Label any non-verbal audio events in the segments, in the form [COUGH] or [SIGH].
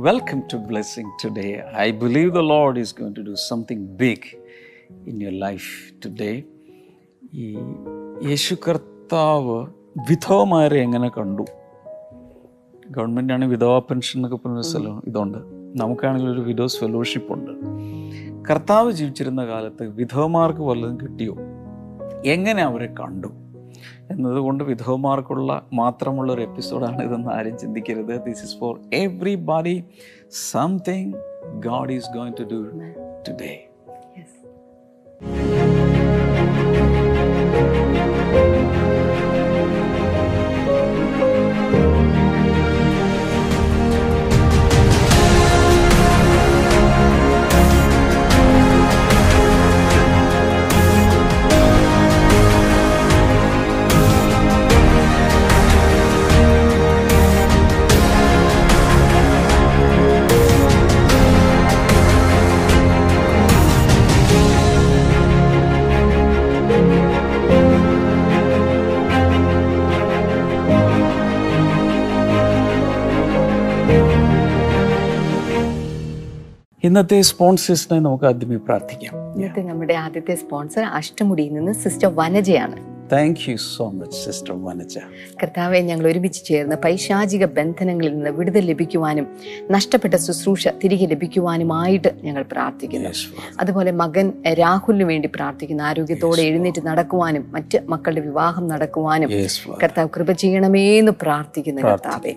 Welcome to Blessing today. I believe the Lord is going to do something big in your life today. ഈ യേശു കർത്താവ് വിധവമാരെ എങ്ങനെ കണ്ടു? ഗവൺമെന്റാണ് വിധവ പെൻഷൻ എന്നൊക്കെ പറഞ്ഞ സ്ഥലം ഇതുണ്ട്. നമുക്കാണെങ്കിൽ ഒരു വിധോസ് ഫെലോഷിപ്പ് ഉണ്ട്. കർത്താവ് ജീവിച്ചിരുന്ന കാലത്ത് വിധവമാർക്ക് വല്ലതും കിട്ടിയോ? എങ്ങനെ അവരെ കണ്ടു? എന്നതുകൊണ്ട് വിധവമാർക്കുള്ള മാത്രമുള്ള ഒരു എപ്പിസോഡാണ് ഇതെന്ന് ആരും ചിന്തിക്കരുത്. This is for everybody something God is going to do today ഇന്നത്തെ സ്പോൺസേഴ്സിനെ നമുക്ക് ആദ്യമേ പ്രാർത്ഥിക്കാം. ഇന്നത്തെ നമ്മുടെ ആദ്യത്തെ സ്പോൺസർ അഷ്ടമുടിയിൽ നിന്ന് sister വനജയാണ്. Thank you so much sister Vanaja. കർത്താവെ ഞങ്ങൾ ഒരുമിച്ച് ചേർന്ന് പൈശാചിക ബന്ധനങ്ങളിൽ നിന്ന് വിടുതൽ ലഭിക്കുവാനും നഷ്ടപ്പെട്ട ശുശ്രൂഷ തിരികെ ലഭിക്കുവാനുമായിട്ട് ഞങ്ങൾ പ്രാർത്ഥിക്കുന്നു. അതുപോലെ മകൻ രാഹുലിന് വേണ്ടി പ്രാർത്ഥിക്കുന്നു. ആരോഗ്യത്തോടെ എഴുന്നേറ്റ് നടക്കുവാനും മറ്റ് മക്കളുടെ വിവാഹം നടക്കുവാനും കർത്താവ് കൃപ ചെയ്യണമേ എന്ന് പ്രാർത്ഥിക്കുന്നു. കർത്താവെ.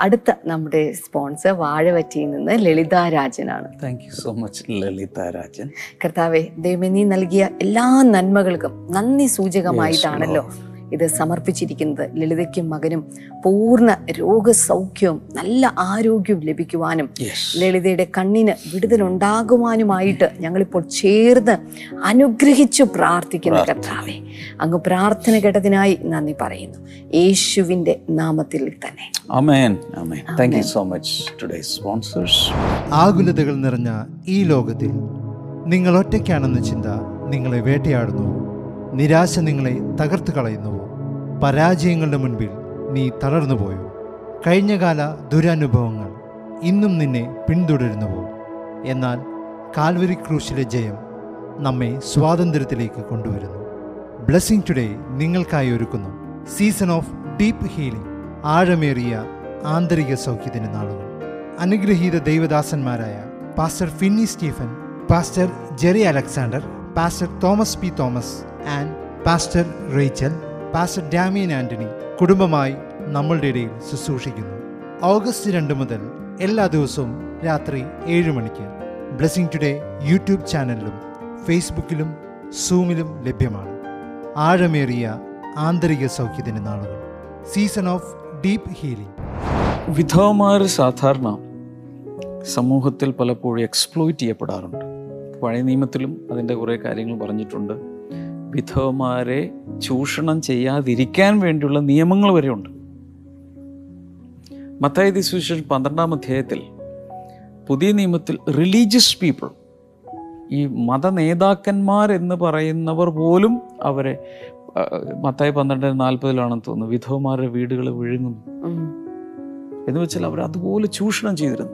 അടുത്ത നമ്മുടെ സ്പോൺസർ വാഴവറ്റിയിൽ നിന്ന് ലളിത രാജനാണ്. Thank you so much Lalitha Rajan. കർത്താവെ ദൈവം നീ നൽകിയ എല്ലാ നന്മകൾക്കും നന്ദി സൂചകമായിട്ടാണല്ലോ. ഇത് സമർപ്പിച്ചിരിക്കുന്നത്. ലളിതയ്ക്കും മകനും പൂർണ രോഗസൗഖ്യവും നല്ല ആരോഗ്യവും ലഭിക്കുവാനും ലളിതയുടെ കണ്ണിന് വിടുതലുണ്ടാകുവാനുമായിട്ട് ഞങ്ങളിപ്പോൾ ചേർന്ന് അനുഗ്രഹിച്ചു പ്രാർത്ഥിക്കുന്ന കർത്താവെ. അങ്ങ് പ്രാർത്ഥന കേട്ടതിനായി നന്ദി പറയുന്നു. യേശുവിന്റെ നാമത്തിൽ തന്നെ. Amen amen thank you so much today sponsors ആകുലതകൾ നിറഞ്ഞ ഈ ലോകത്തിൽ നിങ്ങൾ ഒറ്റയ്ക്കാണെന്ന ചിന്ത നിങ്ങളെ വേട്ടയാടുന്നു. നിരാശ നിങ്ങളെ തകർത്തു കളയുന്നുവോ പരാജയങ്ങളുടെ മുൻപിൽ നീ തളർന്നു പോയോ. കഴിഞ്ഞകാല ദുരനുഭവങ്ങൾ ഇന്നും നിന്നെ പിന്തുടരുന്നുവോ? എന്നാൽ കാൽവരി ക്രൂശിലെ ജയം നമ്മെ സ്വാതന്ത്ര്യത്തിലേക്ക് കൊണ്ടുവരുന്നു. ബ്ലെസ്സിങ് ടുഡേ നിങ്ങൾക്കായി ഒരുക്കുന്നു. സീസൺ ഓഫ് ഡീപ്പ് ഹീലിംഗ് ആഴമേറിയ ആന്തരിക സൗഖ്യത്തിന് നാളുകൾ. അനുഗ്രഹീത ദൈവദാസന്മാരായ pastor Finny Stephen pastor Jerry Alexander pastor Thomas P Thomas and pastor Rachel pastor Damien Antony കുടുംബമായി നമ്മളുടെ ഇടയിൽ ശുശ്രൂഷിക്കുന്നു. ഓഗസ്റ്റ് രണ്ട് മുതൽ എല്ലാ ദിവസവും രാത്രി ഏഴ് മണിക്ക് ബ്ലെസ്സിംഗ് ടുഡേ യൂട്യൂബ് ചാനലിലും ഫേസ്ബുക്കിലും സൂമിലും ലഭ്യമാണ്. ആഴമേറിയ ആന്തരിക സൗഖ്യത്തിന് നാളുകൾ. Season of deep healing. വിധവമാർ സാധാരണ സമൂഹത്തിൽ പലപ്പോഴും എക്സ്പ്ലോയിറ്റ് ചെയ്യപ്പെടാറുണ്ട്. പഴയ നിയമത്തിലും അതിന്റെ കുറേ കാര്യങ്ങൾ പറഞ്ഞിട്ടുണ്ട്. വിധവമാരെ ചൂഷണം ചെയ്യാതിരിക്കാൻ വേണ്ടിയുള്ള നിയമങ്ങൾ വരെ വരെയുണ്ട് മത്തായത് സുവിശേഷം പന്ത്രണ്ടാം അധ്യായത്തിൽ പുതിയ നിയമത്തിൽ റിലീജിയസ് പീപ്പിൾ ഈ മത നേതാക്കന്മാർ എന്ന് പറയുന്നവർ പോലും അവരെ മത്തായി പന്ത്രണ്ട് നാൽപ്പതിലാണെന്ന് തോന്നുന്നു വിധവമാരുടെ വീടുകൾ വിഴുങ്ങുന്നു. എന്ന് വെച്ചാൽ അവർ അതുപോലെ ചൂഷണം ചെയ്തിരുന്നു.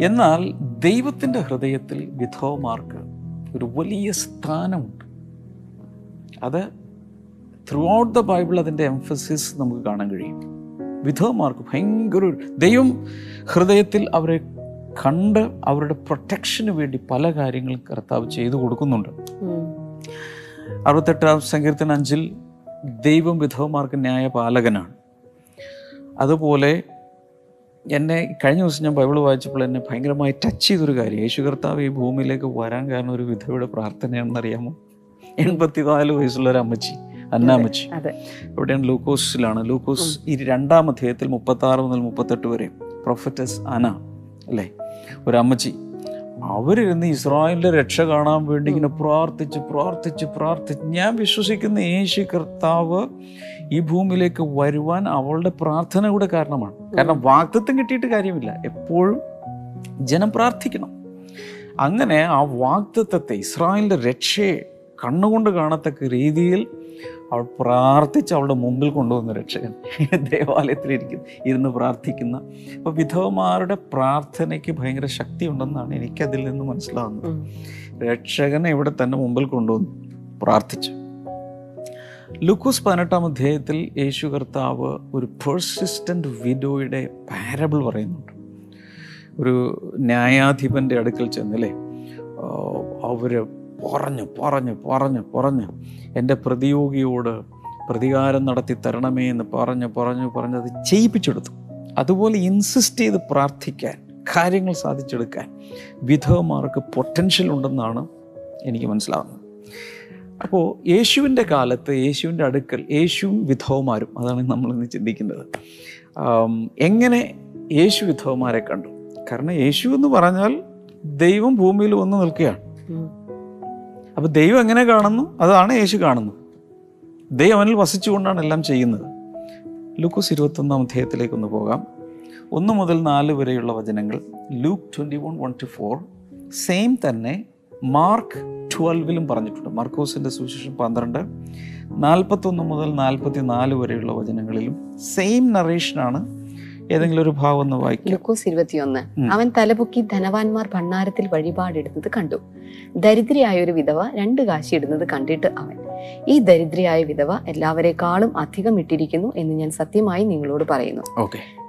എന്നാൽ ദൈവത്തിന്റെ ഹൃദയത്തിൽ വിധവമാർക്ക് ഒരു വലിയ സ്ഥാനമുണ്ട്. അത് ത്രൂ ഔട്ട് ദ ബൈബിൾ അതിന്റെ എംഫസിസ് നമുക്ക് കാണാൻ കഴിയും. വിധവമാർക്ക് ഭയങ്കര ദൈവം ഹൃദയത്തിൽ അവരെ കണ്ട് അവരുടെ പ്രൊട്ടക്ഷന് വേണ്ടി പല കാര്യങ്ങളും കർത്താവ് ചെയ്തു കൊടുക്കുന്നുണ്ട്. അറുപത്തെട്ടാം സങ്കീർത്തന അഞ്ചിൽ ദൈവം വിധവമാർക്ക് ന്യായപാലകനാണ്. അതുപോലെ എന്നെ കഴിഞ്ഞ ദിവസം ഞാൻ ബൈബിൾ വായിച്ചപ്പോൾ എന്നെ ഭയങ്കരമായി ടച്ച് ചെയ്തൊരു കാര്യം. യേശു കർത്താവ് ഈ ഭൂമിയിലേക്ക് വരാൻ കാരണം ഒരു വിധവയുടെ പ്രാർത്ഥനയാണെന്നറിയാമോ? എൺപത്തിനാല് വയസ്സുള്ള ഒരു അമ്മച്ചി അന്നാമ്മച്ചി. അതെ എവിടെയാണ് ലൂക്കോസിലാണ് ലൂക്കോസ് ഈ രണ്ടാം അധ്യായത്തിൽ മുപ്പത്തി ആറ് മുതൽ മുപ്പത്തെട്ട് വരെ പ്രൊഫറ്റസ് അന അല്ലേ? ഒരു അമ്മച്ചി അവരിരുന്ന് ഇസ്രായേലിന്റെ രക്ഷ കാണാൻ വേണ്ടി ഇങ്ങനെ പ്രാർത്ഥിച്ച് പ്രാർത്ഥിച്ച് പ്രാർത്ഥിച്ച് ഞാൻ വിശ്വസിക്കുന്ന യേശു കർത്താവ് ഈ ഭൂമിയിലേക്ക് വരുവാൻ അവളുടെ പ്രാർത്ഥന കൂടെ കാരണമാണ്. കാരണം വാക്തത്വം കിട്ടിയിട്ട് കാര്യമില്ല. എപ്പോഴും ജനം പ്രാർത്ഥിക്കണം. അങ്ങനെ ആ വാഗ്ദത്തത്തെ ഇസ്രായേലിന്റെ രക്ഷയെ കണ്ണുകൊണ്ട് കാണത്തക്ക രീതിയിൽ അവൾ പ്രാർത്ഥിച്ച് അവളുടെ മുമ്പിൽ കൊണ്ടുവന്ന രക്ഷകൻ. ദേവാലയത്തിൽ ഇരിക്കുന്നു. ഇരുന്ന് പ്രാർത്ഥിക്കുന്ന. അപ്പോൾ വിധവമാരുടെ പ്രാർത്ഥനയ്ക്ക് ഭയങ്കര ശക്തി ഉണ്ടെന്നാണ് എനിക്കതിൽ നിന്ന് മനസ്സിലാവുന്നത്. രക്ഷകനെ ഇവിടെ തന്നെ മുമ്പിൽ കൊണ്ടുവന്നു. പ്രാർത്ഥിച്ചു. ലുക്കൂസ് പതിനെട്ടാം അധ്യായത്തിൽ യേശു കർത്താവ് ഒരു പെർസിസ്റ്റന്റ് വിഡോയുടെ പാരബിൾ പറയുന്നുണ്ട്. ഒരു ന്യായാധിപന്റെ അടുക്കൽ ചെന്നല്ലേ അവർ പറഞ്ഞു പറഞ്ഞു പറഞ്ഞു പറഞ്ഞു. എന്റെ പ്രതിയോഗിയോട് പ്രതികാരം നടത്തി തരണമേ എന്ന് പറഞ്ഞു പറഞ്ഞു പറഞ്ഞ് അത് ചെയ്യിപ്പിച്ചെടുത്തു. അതുപോലെ ഇൻസിസ്റ്റ് ചെയ്ത് പ്രാർത്ഥിക്കാൻ കാര്യങ്ങൾ സാധിച്ചെടുക്കാൻ വിധവമാർക്ക് പൊട്ടൻഷ്യൽ ഉണ്ടെന്നാണ് എനിക്ക് മനസ്സിലാകുന്നത് അപ്പോൾ യേശുവിന്റെ കാലത്ത് യേശുവിന്റെ അടുക്കൽ യേശുവും വിധവമാരും അതാണ് നമ്മൾ ഇന്ന് ചിന്തിക്കുന്നത്. എങ്ങനെ യേശു വിധവമാരെ കണ്ടു? കാരണം യേശു എന്ന് പറഞ്ഞാൽ ദൈവം ഭൂമിയിൽ വന്ന് നിൽക്കുകയാണ്. അപ്പോൾ ദൈവം എങ്ങനെ കാണുന്നു? അതാണ് യേശു കാണുന്നു. ദൈവം അവനിൽ വസിച്ചുകൊണ്ടാണ് എല്ലാം ചെയ്യുന്നത്. ലൂക്കോസ് ഇരുപത്തൊന്നാം അധ്യായത്തിലേക്ക് ഒന്ന് പോകാം. ഒന്ന് മുതൽ നാല് വരെയുള്ള വചനങ്ങൾ. Luke twenty one one to four. Same തന്നെ മാർക്ക് ട്വൽവിലും പറഞ്ഞിട്ടുണ്ട്. മാർക്കോസിന്റെ സുവിശേഷം പന്ത്രണ്ട്. നാൽപ്പത്തൊന്ന് മുതൽ നാൽപ്പത്തി നാല് വരെയുള്ള വചനങ്ങളിലും സെയിം നറേഷനാണ് ഏതെങ്കിലും ഒരു ഭാഗം ഒന്ന് വായിക്കും. ലൂക്കോസ് ഇരുപത്തിയൊന്ന്. അവൻ തലപൊക്കി ധനവാന്മാർ ഭണ്ണാരത്തിൽ വഴിപാടിടുന്നത് കണ്ടു. ദരിദ്രയായ ഒരു വിധവ രണ്ട് കാശി ഇടുന്നത് കണ്ടിട്ട് അവൻ ഈ ദരിദ്രയായ വിധവ എല്ലാവരെക്കാളും അധികം ഇട്ടിരിക്കുന്നു എന്ന് ഞാൻ സത്യമായി നിങ്ങളോട് പറയുന്നു.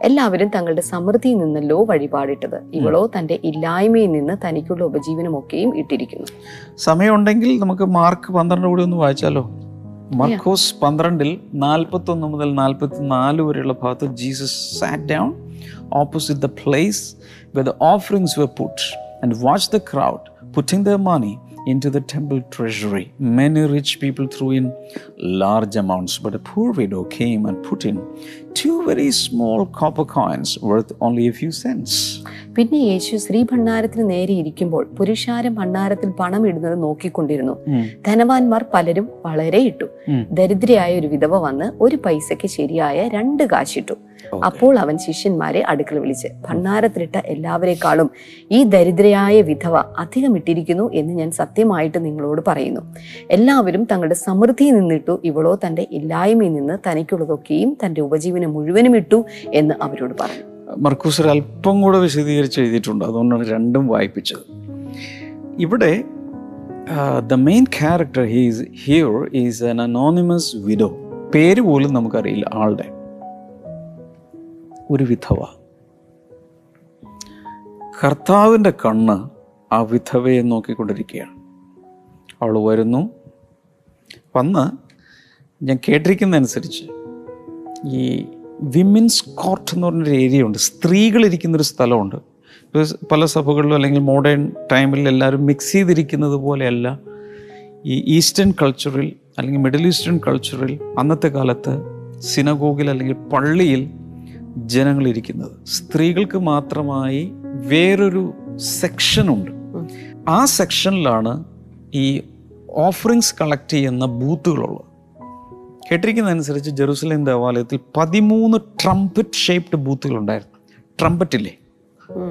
എല്ലാവരും തങ്ങളുടെ സമൃദ്ധിയിൽ നിന്നല്ലോ വഴിപാടിട്ടത് ഇവളോ തന്റെ ഇല്ലായ്മയിൽ നിന്ന് തനിക്കുള്ള ഉപജീവനമൊക്കെയും ഇട്ടിരിക്കുന്നു. സമയമുണ്ടെങ്കിൽ നമുക്ക് മാർക്ക് പന്ത്രണ്ട് കൂടി ഒന്ന് വായിച്ചാലോ? മർക്കോസ് പന്ത്രണ്ടിൽ നാൽപ്പത്തൊന്ന് മുതൽ നാൽപ്പത്തി നാല് വരെയുള്ള ഭാഗത്ത് Jesus sat down opposite the place where the offerings were put and watched the crowd putting their money into the temple treasury. Many rich people threw in large amounts, but a poor widow came and put in two very small copper coins worth only a few cents. പിന്നെ യേശു ശ്രീ ഭണ്ഡാരത്തിന് നേരെ ഇരിക്കുമ്പോൾ പുരുഷാരം ഭണ്ഡാരത്തിൽ പണം ഇടുന്നത് നോക്കിക്കൊണ്ടിരുന്നു. ധനവാന്മാർ പലരും വളരെ ഇട്ടു. ദരിദ്രയായ ഒരു വിധവ വന്ന് ഒരു പൈസയ്ക്ക് ശരിയായ രണ്ട് കാശിട്ടു. അപ്പോൾ അവൻ ശിഷ്യന്മാരെ അടുക്കൾ വിളിച്ച് ഭണ്ണാരത്തിലിട്ട എല്ലാവരെക്കാളും ഈ ദരിദ്രയായ വിധവ അധികം ഇട്ടിരിക്കുന്നു എന്ന് ഞാൻ സത്യമായിട്ട് നിങ്ങളോട് പറയുന്നു. എല്ലാവരും തങ്ങളുടെ സമൃദ്ധിയിൽ നിന്നിട്ടു ഇവളോ തന്റെ ഇല്ലായ്മയിൽ നിന്ന് തനിക്കുള്ളതൊക്കെയും തന്റെ ഉപജീവനം മുഴുവനും ഇട്ടു എന്ന് അവരോട് പറഞ്ഞു. മർക്കൂസർ അല്പം കൂടെ വിശദീകരിച്ച് എഴുതിയിട്ടുണ്ട്. അതുകൊണ്ടാണ് രണ്ടും വായിപ്പിച്ചത്. ഇവിടെ the main character he's here is an anonymous widow പേര് പോലും നമുക്കറിയില്ല ആളുടെ. ഒരു വിധവ. കർത്താവിന്റെ കണ്ണ് ആ വിധവയെ നോക്കിക്കൊണ്ടിരിക്കുകയാണ്. അവൾ വരുന്നു. വന്ന് ഞാൻ കേട്ടിരിക്കുന്നതനുസരിച്ച് ഈ വിമൻസ് കോർട്ട് എന്ന് പറഞ്ഞൊരു ഏരിയ ഉണ്ട് സ്ത്രീകൾ സ്ത്രീകളിരിക്കുന്നൊരു സ്ഥലമുണ്ട്. പല സഭകളിലും അല്ലെങ്കിൽ മോഡേൺ ടൈമിൽ എല്ലാവരും മിക്സ് ചെയ്തിരിക്കുന്നത് പോലെയല്ല. ഈ ഈസ്റ്റേൺ കൾച്ചറിൽ അല്ലെങ്കിൽ മിഡിൽ ഈസ്റ്റേൺ കൾച്ചറിൽ അന്നത്തെ കാലത്ത് സിനഗോഗിൽ അല്ലെങ്കിൽ പള്ളിയിൽ ജനങ്ങൾ ഇരിക്കുന്നത്. സ്ത്രീകൾക്ക് മാത്രമായി വേറൊരു സെക്ഷനുണ്ട് ആ സെക്ഷനിലാണ് ഈ ഓഫറിങ്സ് കളക്ട് ചെയ്യുന്ന ബൂത്തുകളുള്ളത് കേട്ടിരിക്കുന്നതനുസരിച്ച് ജെറുസലേം ദേവാലയത്തിൽ പതിമൂന്ന് ട്രംപറ്റ് ഷേപ്ഡ് ബൂത്തുകൾ ഉണ്ടായിരുന്നു. ട്രംപറ്റ് ഇല്ലേ?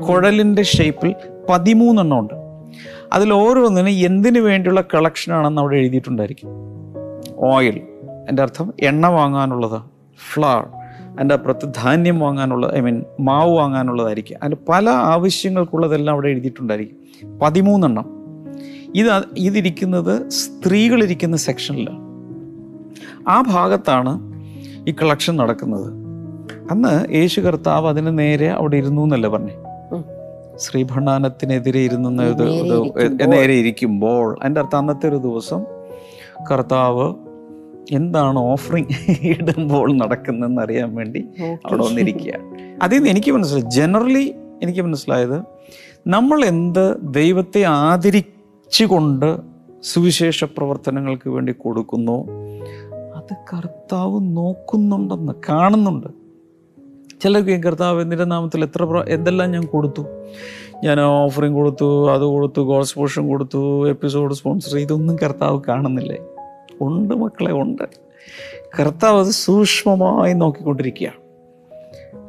കുഴലിന്റെ ഷേപ്പിൽ പതിമൂന്നെണ്ണം ഉണ്ട്. അതിൽ ഓരോന്നിനും എന്തിനു വേണ്ടിയുള്ള കളക്ഷനാണെന്ന് അവിടെ എഴുതിയിട്ടുണ്ടായിരിക്കും. ഓയിൽ എന്റെ അർത്ഥം എണ്ണ വാങ്ങാനുള്ളത് ഫ്ലവർ അതിന്റെ അപ്പുറത്ത് ധാന്യം വാങ്ങാനുള്ളത് ഐ മീൻ മാവ് വാങ്ങാനുള്ളതായിരിക്കും. അതിന് പല ആവശ്യങ്ങൾക്കുള്ളതെല്ലാം അവിടെ എഴുതിയിട്ടുണ്ടായിരിക്കും. പതിമൂന്നെണ്ണം. ഇത് ഇതിരിക്കുന്നത് സ്ത്രീകളിരിക്കുന്ന സെക്ഷനിലാണ് ആ ഭാഗത്താണ് ഈ കളക്ഷൻ നടക്കുന്നത്. അന്ന് യേശു കർത്താവ് അതിന് നേരെ അവിടെ ഇരുന്നു എന്നല്ല പറഞ്ഞേ. ശ്രീഭണ്ണാനത്തിനെതിരെ ഇരുന്ന നേരെ ഇരിക്കുമ്പോൾ. എന്റെ അർത്ഥം അന്നത്തെ ഒരു ദിവസം കർത്താവ് എന്താണ് ഓഫറിങ് ഇടുമ്പോൾ നടക്കുന്നതെന്ന് അറിയാൻ വേണ്ടി അവിടെ വന്നിരിക്കുകയാണ്. അതിൽ നിന്ന് എനിക്ക് മനസ്സിലായി. ജനറലി എനിക്ക് മനസ്സിലായത് നമ്മൾ എന്ത് ദൈവത്തെ ആദരിച്ചുകൊണ്ട് സുവിശേഷ പ്രവർത്തനങ്ങൾക്ക് വേണ്ടി കൊടുക്കുന്നു അത് കർത്താവ് നോക്കുന്നുണ്ടെന്ന് കാണുന്നുണ്ട്. ചിലർക്ക് കർത്താവ് എന്തിന്റെ നാമത്തിൽ എത്ര പ്ര- എന്തെല്ലാം ഞാൻ കൊടുത്തു? ഞാൻ ഓഫറിങ് കൊടുത്തു അത് കൊടുത്തു ഗോൾസ് പോഷൻ കൊടുത്തു എപ്പിസോഡ് സ്പോൺസർ ഇതൊന്നും കർത്താവ് കാണുന്നില്ലേ? ഉണ്ട് മക്കളെ ഉണ്ട്. കർത്താവ് അത് സൂക്ഷ്മമായി നോക്കിക്കൊണ്ടിരിക്കുകയാണ്.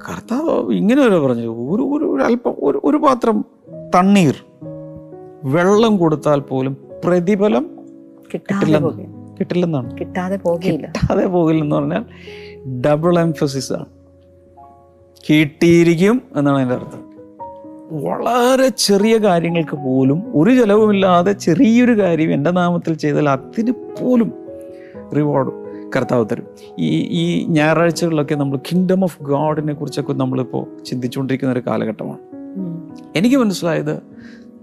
കർത്താവ് ഇങ്ങനെ വരെ പറഞ്ഞു ഒരു ഒരു അല്പം ഒരു ഒരു പാത്രം തണ്ണീർ വെള്ളം കൊടുത്താൽ പോലും പ്രതിഫലം കിട്ടില്ലെന്ന്. കിട്ടില്ലെന്നാണ്. കിട്ടാതെ കിട്ടാതെ പോകില്ലെന്ന് പറഞ്ഞാൽ ഡബിൾ എംഫസിസ് ആണ്. കിട്ടിയിരിക്കും എന്നാണ് എന്റെ അർത്ഥം. വളരെ ചെറിയ കാര്യങ്ങൾക്ക് പോലും ഒരു ചെലവുമില്ലാതെ ചെറിയൊരു കാര്യം എന്റെ നാമത്തിൽ ചെയ്താൽ അതിന് പോലും റിവാർഡ് കർത്താവ് തരും. ഈ ഈ ഞായറാഴ്ചകളിലൊക്കെ നമ്മൾ കിങ്ഡം ഓഫ് ഗാഡിനെ കുറിച്ചൊക്കെ നമ്മളിപ്പോൾ ചിന്തിച്ചുകൊണ്ടിരിക്കുന്ന ഒരു കാലഘട്ടമാണ്. എനിക്ക് മനസ്സിലായത്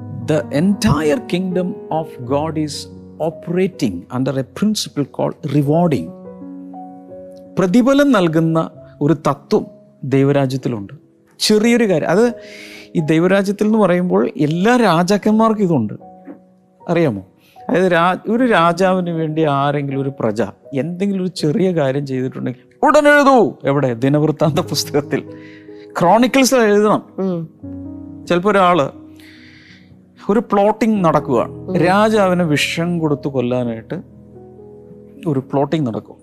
the entire kingdom of God is operating under a principle call rewarding പ്രതിഫലം നൽകുന്ന ഒരു തത്വം ദൈവരാജ്യത്തിലുണ്ട്. ചെറിയൊരു കാര്യം അത് ഈ ദൈവരാജ്യത്തിൽ എന്ന് പറയുമ്പോൾ എല്ലാ രാജാക്കന്മാർക്കും ഇതുണ്ട്. അറിയാമോ? അതായത് രാ ഒരു രാജാവിന് വേണ്ടി ആരെങ്കിലും ഒരു പ്രജ എന്തെങ്കിലും ഒരു ചെറിയ കാര്യം ചെയ്തിട്ടുണ്ടെങ്കിൽ ഉടൻ എഴുതൂ. എവിടെ? ദിനവൃത്താന്ത പുസ്തകത്തിൽ. ക്രോണിക്കിൾസിൽ എഴുതണം. ചിലപ്പോൾ ഒരാൾ ഒരു പ്ലോട്ടിംഗ് നടക്കുകയാണ് രാജാവിന് വിഷം കൊടുത്തു കൊല്ലാനായിട്ട് ഒരു പ്ലോട്ടിംഗ് നടക്കും.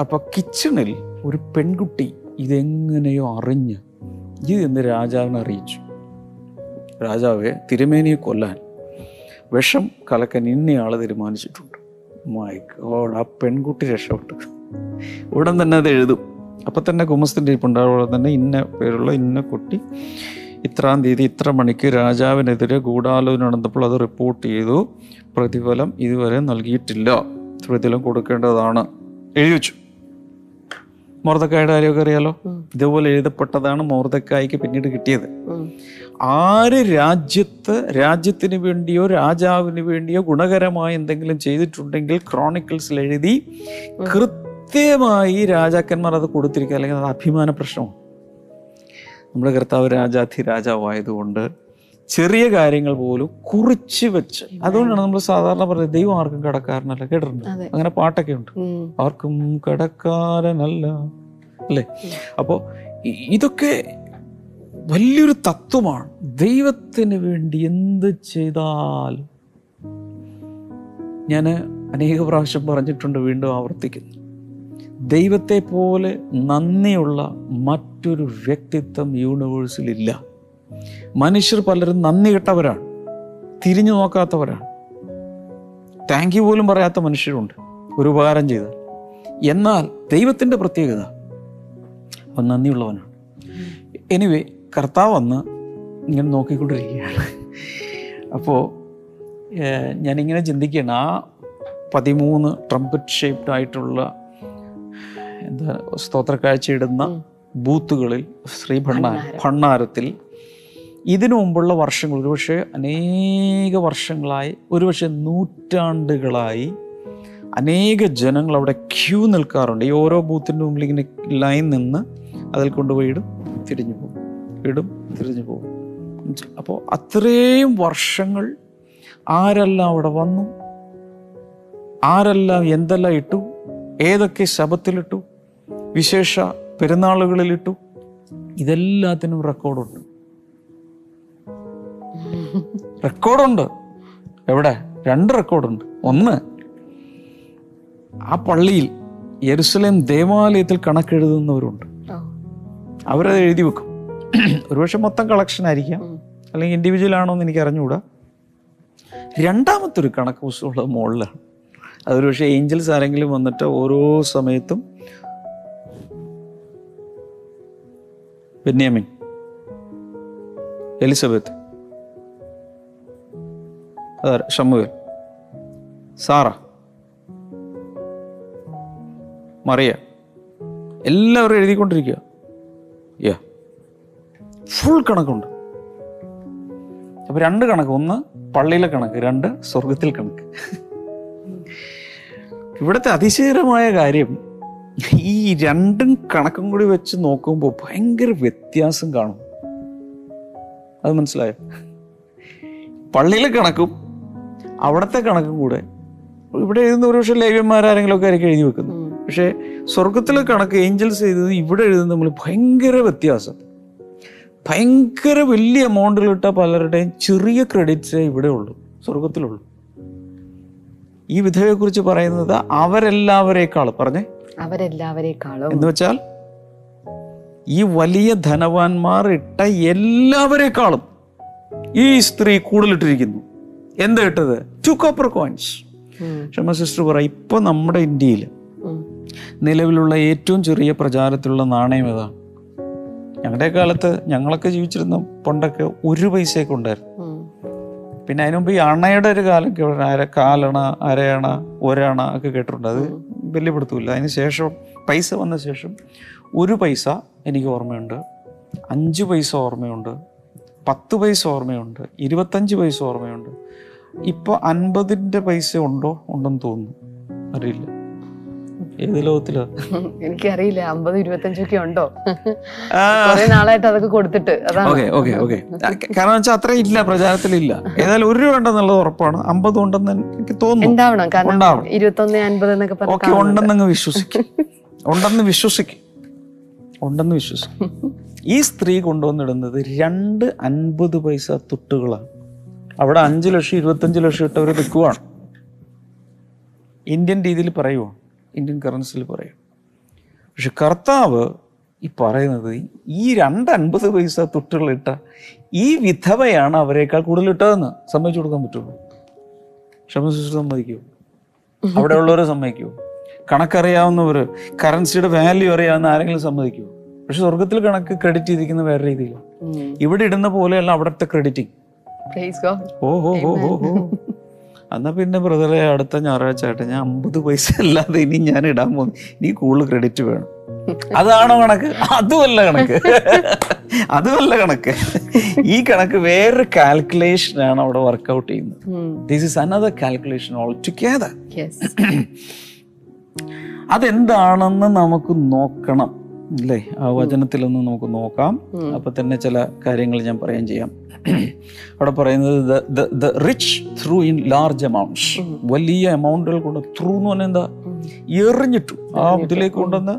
അപ്പൊ കിച്ചണിൽ ഒരു പെൺകുട്ടി ഇതെങ്ങനെയോ അറിഞ്ഞ് ഇത് എന്ന് രാജാവിനെ അറിയിച്ചു. രാജാവെ തിരുമേനിയെ കൊല്ലാൻ വിഷം കലക്കാൻ ഇന്നയാൾ തീരുമാനിച്ചിട്ടുണ്ട്. മൈ ഗോഡ് ആ പെൺകുട്ടി രക്ഷപ്പെട്ടു. ഉടൻ തന്നെ അത് എഴുതും. അപ്പം തന്നെ ഗുമസ്തിന്റെ ഇരിപ്പുണ്ടാവുക തന്നെ ഇന്ന പേരുള്ള ഇന്ന കുട്ടി ഇത്രാം തീയതി ഇത്ര മണിക്ക് രാജാവിനെതിരെ ഗൂഢാലോചന നടന്നപ്പോൾ അത് റിപ്പോർട്ട് ചെയ്തു. പ്രതിഫലം ഇതുവരെ നൽകിയിട്ടില്ല. പ്രതിഫലം കൊടുക്കേണ്ടതാണ്. എഴുതി വെച്ചു. മോർദക്കായുടെ കാര്യമൊക്കെ അറിയാലോ? ഇതുപോലെ എഴുതപ്പെട്ടതാണ് മോർദക്കായ്ക്ക് പിന്നീട് കിട്ടിയത്. ആര് രാജ്യത്ത് രാജ്യത്തിന് വേണ്ടിയോ രാജാവിന് വേണ്ടിയോ ഗുണകരമായ എന്തെങ്കിലും ചെയ്തിട്ടുണ്ടെങ്കിൽ ക്രോണിക്കിൾസിൽ എഴുതി കൃത്യമായി രാജാക്കന്മാർ അത് കൊടുത്തിരിക്കുക. അല്ലെങ്കിൽ അത് അഭിമാന പ്രശ്നമാണ്. നമ്മുടെ കർത്താവ് രാജാധി രാജാവായതുകൊണ്ട് ചെറിയ കാര്യങ്ങൾ പോലും കുറിച്ച് വെച്ച് അതുകൊണ്ടാണ് നമ്മൾ സാധാരണ പറയുന്നത് ദൈവം ആർക്കും കടക്കാരനല്ല കേട്ടിട്ടുണ്ട്? അങ്ങനെ പാട്ടൊക്കെ ഉണ്ട്. ആർക്കും കടക്കാരനല്ല. അല്ലേ? അപ്പോൾ ഇതൊക്കെ വലിയൊരു തത്വമാണ്. ദൈവത്തിന് വേണ്ടി എന്ത് ചെയ്താൽ ഞാൻ അനേക പ്രാവശ്യം പറഞ്ഞിട്ടുണ്ട് വീണ്ടും ആവർത്തിക്കുന്നു. ദൈവത്തെ പോലെ നന്ദിയുള്ള മറ്റൊരു വ്യക്തിത്വം യൂണിവേഴ്സിലില്ല മനുഷ്യർ പലരും നന്ദി കെട്ടവരാണ്. തിരിഞ്ഞു നോക്കാത്തവരാണ്. താങ്ക് യു പോലും പറയാത്ത മനുഷ്യരുണ്ട്. ഒരു ഉപകാരം ചെയ്താൽ. എന്നാൽ ദൈവത്തിന്റെ പ്രത്യേകത. അവൻ നന്ദിയുള്ളവനാണ്. എനിവേ കർത്താവ് വന്ന് ഇങ്ങനെ നോക്കിക്കൊണ്ടിരിക്കുകയാണ്. അപ്പോൾ ഞാനിങ്ങനെ ചിന്തിക്കുകയാണ്. ആ പതിമൂന്ന് ട്രംപറ്റ് ഷേപ്ഡ് ആയിട്ടുള്ള എന്താ സ്തോത്ര കാഴ്ചയിടുന്ന ബൂത്തുകളിൽ ശ്രീ ഭണ്ണാര. ഭണ്ണാരത്തിൽ ഇതിനു മുമ്പുള്ള വർഷങ്ങൾ ഒരുപക്ഷെ അനേക വർഷങ്ങളായി ഒരുപക്ഷെ നൂറ്റാണ്ടുകളായി അനേക ജനങ്ങൾ അവിടെ ക്യൂ നിൽക്കാറുണ്ട്. ഈ ഓരോ ബൂത്തിന്റെ മുമ്പിൽ ഇങ്ങനെ ലൈൻ നിന്ന് അതിൽ കൊണ്ടുപോയി ഇടും തിരിഞ്ഞു പോകും. ഇടും തിരിഞ്ഞു പോകും. അപ്പോൾ അത്രയും വർഷങ്ങൾ ആരെല്ലാം അവിടെ വന്നു? ആരെല്ലാം എന്തെല്ലാം ഇട്ടു? ഏതൊക്കെ ശബത്തിലിട്ടു വിശേഷ പെരുന്നാളുകളിലിട്ടു. ഇതെല്ലാത്തിനും റെക്കോർഡുണ്ട്. റെക്കോർഡുണ്ട്. എവിടെ? രണ്ട് റെക്കോർഡുണ്ട്. ഒന്ന് ആ പള്ളിയിൽ യെരുസലേം ദേവാലയത്തിൽ കണക്കെഴുതുന്നവരുണ്ട്. അവരത് എഴുതി വെക്കും. ഒരുപക്ഷെ മൊത്തം കളക്ഷൻ ആയിരിക്കാം. അല്ലെങ്കിൽ ഇൻഡിവിജ്വൽ ആണോ എന്ന് എനിക്ക് അറിഞ്ഞുകൂടാ. രണ്ടാമത്തെ ഒരു കണക്ക് പുസ്തകമുള്ളത് മുകളിലാണ് അതൊരു പക്ഷേ ഏഞ്ചൽസ് ആരെങ്കിലും വന്നിട്ട് ഓരോ സമയത്തും ബെന്യാമിൻ എലിസബത്ത് അതാ ഷമുവേൽ സാറ മറിയ എല്ലാവരും എഴുതിക്കൊണ്ടിരിക്കുക. യാ ഫുൾ കണക്കുണ്ട്. അപ്പൊ രണ്ട് കണക്ക് ഒന്ന് പള്ളിയിലെ കണക്ക് രണ്ട് സ്വർഗത്തിൽ കണക്ക്. ഇവിടുത്തെ അതിശയകരമായ കാര്യം ഈ രണ്ടും കണക്കും കൂടി വെച്ച് നോക്കുമ്പോൾ ഭയങ്കര വ്യത്യാസം കാണും. അത് മനസ്സിലായോ? പള്ളിയിലെ കണക്കും അവിടുത്തെ കണക്കും കൂടെ. ഇവിടെ എഴുതുന്ന ഒരു പക്ഷേ ലേവ്യന്മാരാരെങ്കിലും ഒക്കെ ആയിരിക്കും എഴുതി വെക്കുന്നു. പക്ഷേ സ്വർഗത്തിലെ കണക്ക് ഏഞ്ചൽസ് എഴുതുന്നത് ഇവിടെ എഴുതുന്ന നമ്മൾ ഭയങ്കര വ്യത്യാസം. ഭയങ്കര വലിയ എമൗണ്ടിലിട്ട പലരുടെയും ചെറിയ ക്രെഡിറ്റ്സേ ഇവിടെ ഉള്ളൂ സ്വർഗത്തിലുള്ളൂ ഈ വിധവയെക്കുറിച്ച് പറയുന്നത് അവരെല്ലാവരേക്കാൾ പറഞ്ഞേ? അവരെല്ലാവരെക്കാളും എന്ന് വെച്ചാൽ ഈ വലിയ ധനവാന്മാർ ഇട്ട എല്ലാവരെക്കാളും ഈ സ്ത്രീ കൂടുതലിട്ടിരിക്കുന്നു. എന്താ ഇട്ടത്? ടു കോപ്പർ കോയിൻസ് ക്ഷമ സിസ്റ്റർ പറ ഇപ്പൊ നമ്മുടെ ഇന്ത്യയിൽ നിലവിലുള്ള ഏറ്റവും ചെറിയ പ്രചാരത്തിലുള്ള നാണയം ഏതാണ് ഞങ്ങളുടെ കാലത്ത് ഞങ്ങളൊക്കെ ജീവിച്ചിരുന്ന പണ്ടൊക്കെ ഒരു പൈസയൊക്കെ ഉണ്ടായിരുന്നു. പിന്നെ അതിനുമുമ്പ് ഈ അണയുടെ ഒരു കാലം. അര കാലണ അരയണ ഒരണ ഒക്കെ കേട്ടിട്ടുണ്ട്. അത് വലിയ അതിന് ശേഷം പൈസ വന്ന ശേഷം ഒരു പൈസ എനിക്ക് ഓർമ്മയുണ്ട്. അഞ്ച് പൈസ ഓർമ്മയുണ്ട്. പത്ത് പൈസ ഓർമ്മയുണ്ട്. ഇരുപത്തഞ്ച് പൈസ ഓർമ്മയുണ്ട്. ഇപ്പോൾ അൻപതിന്റെ പൈസ ഉണ്ടോ? ഉണ്ടെന്ന് തോന്നുന്നു. അറിയില്ല. ഏത് ലോകത്തിലോ? എനിക്കറിയില്ല അമ്പത് ഇരുപത്തഞ്ചൊക്കെ ഉണ്ടോ? നാളായിട്ട് അതൊക്കെ കൊടുത്തിട്ട് അതാണ്. Okay okay okay. കാരണം വെച്ചാൽ അത്ര ഇല്ല പ്രചാരത്തിലില്ല. ഏതായാലും ഒരു രൂപ ഉണ്ടെന്നുള്ളത് ഉറപ്പാണ്. അമ്പത് ഉണ്ടെന്ന് എനിക്ക് തോന്നുന്നു. ഉണ്ടാവണം കാരണം. ഇരുപത്തൊന്ന് അൻപത് എന്നൊക്കെ ഓക്കെ ഉണ്ടെന്നങ്ങ് വിശ്വസിക്കും. ഉണ്ടെന്ന് വിശ്വസിക്കും. ഉണ്ടെന്ന് വിശ്വസിക്കും. ഈ സ്ത്രീ കൊണ്ടുവന്നിടുന്നത് രണ്ട് അൻപത് പൈസ തുട്ടുകളാണ് അവിടെ അഞ്ച് ലക്ഷം ഇരുപത്തഞ്ച് ലക്ഷം ഇട്ടവർ നിൽക്കുവാണ്. ഇന്ത്യൻ രീതിയിൽ പറയുമോ ഇന്ത്യൻ കറൻസിയിൽ പറയും. പക്ഷെ കർത്താവ് ഈ പറയുന്നത് ഈ രണ്ട് അൻപത് പൈസ തൊട്ടുകളിട്ട ഈ വിധവയാണ് അവരെക്കാൾ കൂടുതൽ ഇട്ടതെന്ന് സമ്മതിച്ചു കൊടുക്കാൻ പറ്റുള്ളൂ. ക്ഷമസിച്ച് സമ്മതിക്കൂ. അവിടെ ഉള്ളവരെ സമ്മതിക്കൂ. കണക്കറിയാവുന്നവർ കറൻസിയുടെ വാല്യൂ അറിയാവുന്ന ആരെങ്കിലും സമ്മതിക്കുമോ പക്ഷെ സ്വർഗത്തിൽ കണക്ക് ക്രെഡിറ്റ് ചെയ്തിരിക്കുന്ന വേറെ രീതിയിലാണ് ഇവിടെ ഇടുന്ന പോലെയല്ല അവിടുത്തെ ക്രെഡിറ്റിംഗ്. ഓ ഹോ ഹോ ഹോ. ഹോ എന്നാ പിന്നെ ബ്രദറെ അടുത്ത ഞായറാഴ്ച ആയിട്ട് ഞാൻ അമ്പത് പൈസ അല്ലാതെ ഇനി ഞാൻ ഇടാൻ പോകുന്നു. ഇനി കൂടുതൽ ക്രെഡിറ്റ് വേണം. അതാണോ കണക്ക്? അതുമല്ല കണക്ക്. അതുമല്ല കണക്ക്. ഈ കണക്ക് വേറൊരു കാൽക്കുലേഷൻ ആണ് അവിടെ വർക്കൗട്ട് ചെയ്യുന്നത്. This is another calculation all together. അതെന്താണെന്ന് നമുക്ക് നോക്കണം അല്ലേ? ആ വചനത്തിലൊന്ന് നമുക്ക് നോക്കാം. അപ്പൊ തന്നെ ചില കാര്യങ്ങൾ ഞാൻ പറയാൻ ചെയ്യാം. അവിടെ പറയുന്നത് the rich threw in large amounts വലിയ എമൗണ്ടുകൾ കൊണ്ട് ത്രൂ എന്ന് പറഞ്ഞാൽ എന്താ? എറിഞ്ഞിട്ടു. ആ ഇതിലേക്ക് കൊണ്ടുവന്ന്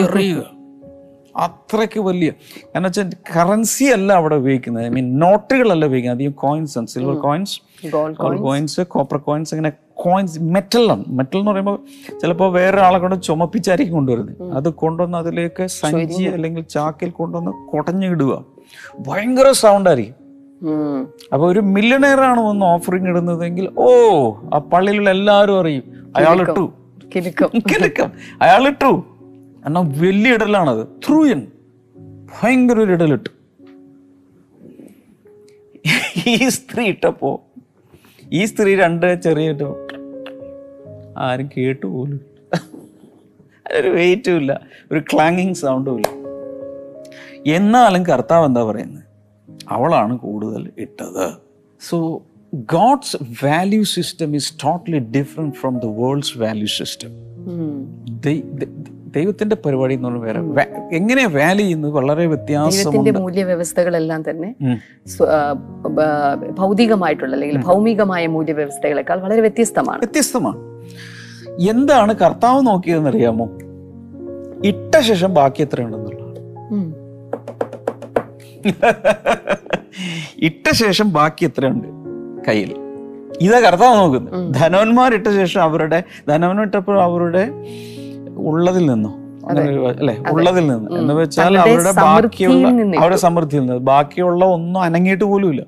എറിയുക. അത്രയ്ക്ക് വലിയ. കാരണം വെച്ചാൽ കറൻസി അല്ല അവിടെ ഉപയോഗിക്കുന്നത്. ഐ മീൻ നോട്ടുകളല്ല ഉപയോഗിക്കുന്നത്. അധികം കോയിൻസ് ആണ്. Silver coins gold coins copper coins അങ്ങനെ കോയിൻസ് മെറ്റലാണ് മെറ്റൽ എന്ന് പറയുമ്പോൾ ചിലപ്പോൾ വേറെ ആളെ കൊണ്ട് ചുമപ്പിച്ചായിരിക്കും കൊണ്ടുവരുന്നത്. അത് കൊണ്ടുവന്ന് അതിലേക്ക് സഞ്ചി അല്ലെങ്കിൽ ചാക്കിൽ കൊണ്ടുവന്ന് കുടഞ്ഞിടുക. ഭയങ്കര സൗണ്ടായിരിക്കും അപ്പോൾ അപ്പൊ ഒരു മില്യണയർ ആണ് വന്ന് ഓഫറിങ് ഇടുന്നതെങ്കിൽ ഓ ആ പള്ളിയിലുള്ള എല്ലാവരും അറിയും. അയാൾ ഇട്ടു. [LAUGHS] കിലുക്കം. അയാൾ ഇട്ടു. എന്നാൽ വലിയ ഇടലാണത്. ത്രൂയൻ ഭയങ്കര ഒരു ഇടലിട്ടു. ഈ സ്ത്രീ ഇട്ടപ്പോ ഈ സ്ത്രീ രണ്ട് ചെറിയ ഇട്ടോ ആരും കേട്ടു പോലും. ഒരു വെയിറ്റും ഇല്ല. ഒരു ക്ലാങ്ങിങ് സൗണ്ടും ഇല്ല. എന്നാലും കർത്താവ് എന്താ പറയുന്നത്? അവളാണ് കൂടുതൽ ഇട്ടത്. So God's value system is totally different from the world's value system. ദൈവത്തിന്റെ പരിപാടി എന്ന് പറഞ്ഞാൽ വേറെ എങ്ങനെ എങ്ങനെയാ വാല്യൂ ചെയ്യുന്നത് വളരെ വ്യത്യാസമുണ്ട്. മൂല്യവ്യവസ്ഥകളെല്ലാം തന്നെ ഭൗതികമായിട്ടുള്ള അല്ലെങ്കിൽ ഭൗമികമായ മൂല്യവ്യവസ്ഥകളെക്കാൾ വളരെ വ്യത്യസ്തമാണ്. വ്യത്യസ്തമാണ്. എന്താണ് കർത്താവ് നോക്കിയതെന്ന് അറിയാമോ ഇട്ട ശേഷം ബാക്കി ഉം. [LAUGHS] ഇട്ട ശേഷം ബാക്കി എത്രയുണ്ട് കയ്യിൽ? ഇതാ കർത്താവ് നോക്കുന്നത്. ധനവന്മാരിട്ട ശേഷം അവരുടെ ധനവനം ഇട്ടപ്പോൾ അവരുടെ ഉള്ളതിൽ നിന്നോ? അല്ലെ? ഉള്ളതിൽ നിന്ന്. എന്ന് വെച്ചാൽ അവരുടെ ബാക്കിയുള്ള അവരുടെ സമൃദ്ധിയിൽ നിന്ന്. ബാക്കിയുള്ള ഒന്നും അനങ്ങിയിട്ട് പോലുമില്ല.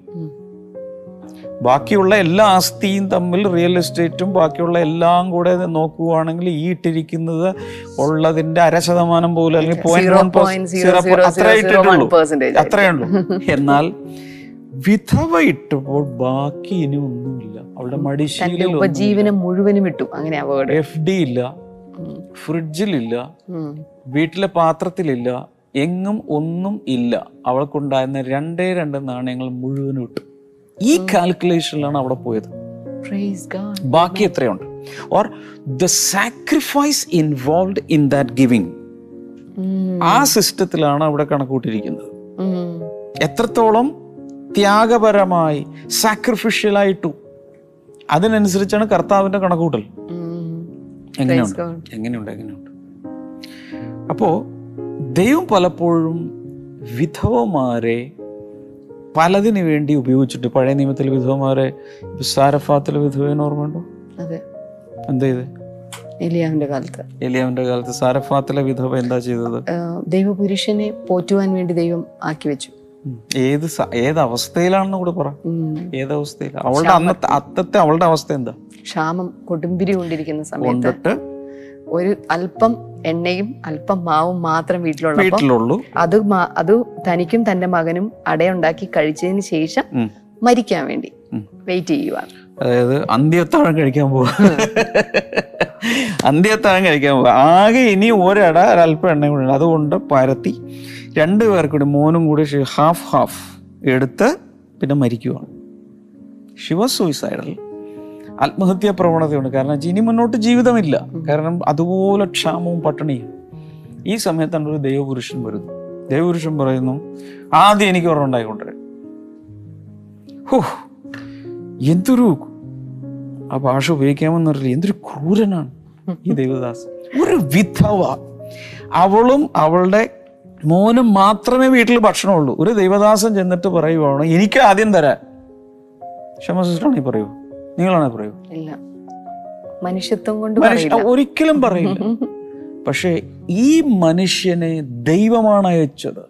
ബാക്കിയുള്ള എല്ലാ ആസ്തിയും തമ്മിൽ റിയൽ എസ്റ്റേറ്റും ബാക്കിയുള്ള എല്ലാം കൂടെ നോക്കുകയാണെങ്കിൽ ഈ ഇട്ടിരിക്കുന്നത് ഉള്ളതിന്റെ അര ശതമാനം പോലും അല്ലെങ്കിൽ പോയിന്റ് വൺ 0.0001% അത്രേ ഇട്ടിട്ടുള്ളൂ percentage. ഉള്ളൂ. എന്നാൽ വിധവ ഇട്ടപ്പോൾ ബാക്കി ഇനി ഒന്നുമില്ല. അവളുടെ മടിശീലിൽ ഉപജീവനം മുഴുവനും ഇട്ടു. അങ്ങനെ എഫ് ഡി ഇല്ല. ഫ്രിഡ്ജിലില്ല. വീട്ടിലെ പാത്രത്തിലില്ല. എങ്ങും ഒന്നും ഇല്ല. അവൾക്കുണ്ടായിരുന്ന രണ്ടേ രണ്ട് നാണയങ്ങൾ മുഴുവനും ഇട്ടു. ഈ കാൽക്കുലേഷനിലാണ് അവിടെ പോയത്. ബാക്കി എത്രയുണ്ട്? Or the sacrifice involve in that giving ആ സിസ്റ്റത്തിലാണ് അവിടെ കണക്കൂട്ടിയിരിക്കുന്നത്. എത്രത്തോളം ത്യാഗപരമായി സാക്രിഫിഷ്യലായിട്ടു അതിനനുസരിച്ചാണ് കർത്താവിന്റെ കണക്കൂട്ടൽ. എങ്ങനെയുണ്ട്. എങ്ങനെയുണ്ട്? എങ്ങനെയുണ്ട്? അപ്പോ ദൈവം പലപ്പോഴും വിധവമാരെ പലതിനു വേണ്ടി ഉപയോഗിച്ചിട്ട് പഴയ നിയമത്തിലെ വിധവമാരെ സാരഫാത്തിലെ വിധവേന ഓർമ്മയുണ്ടോ? അതെ. എന്താ ചെയ്ത് എലിയാവിന്റെ കാലത്ത്. എലിയാവിന്റെ കാലത്ത് സാരഫാത്തിലെ വിധവ എന്താ ചെയ്തത്? ദൈവപുരുഷനെ പോറ്റുവാൻ വേണ്ടി ദൈവം ആക്കി വെച്ചു. ഏത് ഏത് അവസ്ഥയിലാണെന്ന് കൂടെ പറ. ഏത് അവസ്ഥയിൽ അവളുടെ അന്നത്തെ അത്തത്തെ അവളുടെ അവസ്ഥ എന്താ? ക്ഷാമം കൊടുമ്പിരി കൊണ്ടിരിക്കുന്ന സമയത്ത് ഒരു അല്പം എണ്ണയും അല്പം മാവും മാത്രം വീട്ടിലുള്ളൂ. അത് അത് തനിക്കും തന്റെ മകനും അടയുണ്ടാക്കി കഴിച്ചതിന് ശേഷം മരിക്കാൻ വേണ്ടി വെയിറ്റ് ചെയ്യുവാണ്. അതായത് അന്ത്യത്താഴം കഴിക്കാൻ പോവാ. അന്ത്യത്താഴം കഴിക്കാൻ പോവാ. ആകെ ഇനി ഒരട ഒരല്പം എണ്ണ കൂടി അതുകൊണ്ട് പരത്തി രണ്ടു പേർക്ക് കൂടി മോനും കൂടി ഹാഫ് ഹാഫ് എടുത്ത് പിന്നെ മരിക്കുവാണ്. ശിവ സൂയിസൈഡൽ ആത്മഹത്യാ പ്രവണതയുണ്ട്. കാരണം ഇനി മുന്നോട്ട് ജീവിതമില്ല. കാരണം അതുപോലെ ക്ഷാമവും പട്ടിണിയും. ഈ സമയത്താണ് ഒരു ദൈവപുരുഷൻ വരുന്നു ദൈവപുരുഷൻ പറയുന്നു ആദ്യം എനിക്ക് ഓർമ്മ ഉണ്ടായിക്കൊണ്ടിരും ഹോ എന്തൊരു ആ ഭാഷ ഉപയോഗിക്കാമെന്നറിയില്ല. എന്തൊരു ക്രൂരനാണ് ഈ ദേവദാസ് ഒരു വിധവ. അവളും അവളുടെ മോനും മാത്രമേ വീട്ടിൽ ഭക്ഷണമുള്ളൂ. ഒരു ദൈവദാസൻ ചെന്നിട്ട് പറയുവാണ് എനിക്ക് ആദ്യം തരാൻ. ക്ഷമ ഈ പറയൂ നിങ്ങളാണെ പറയൂ ഇല്ല. മനുഷ്യത്വം കൊണ്ട് ഒരിക്കലും പറയില്ല. പക്ഷേ ഈ മനുഷ്യനെ ദൈവമാണ് അയച്ചത്.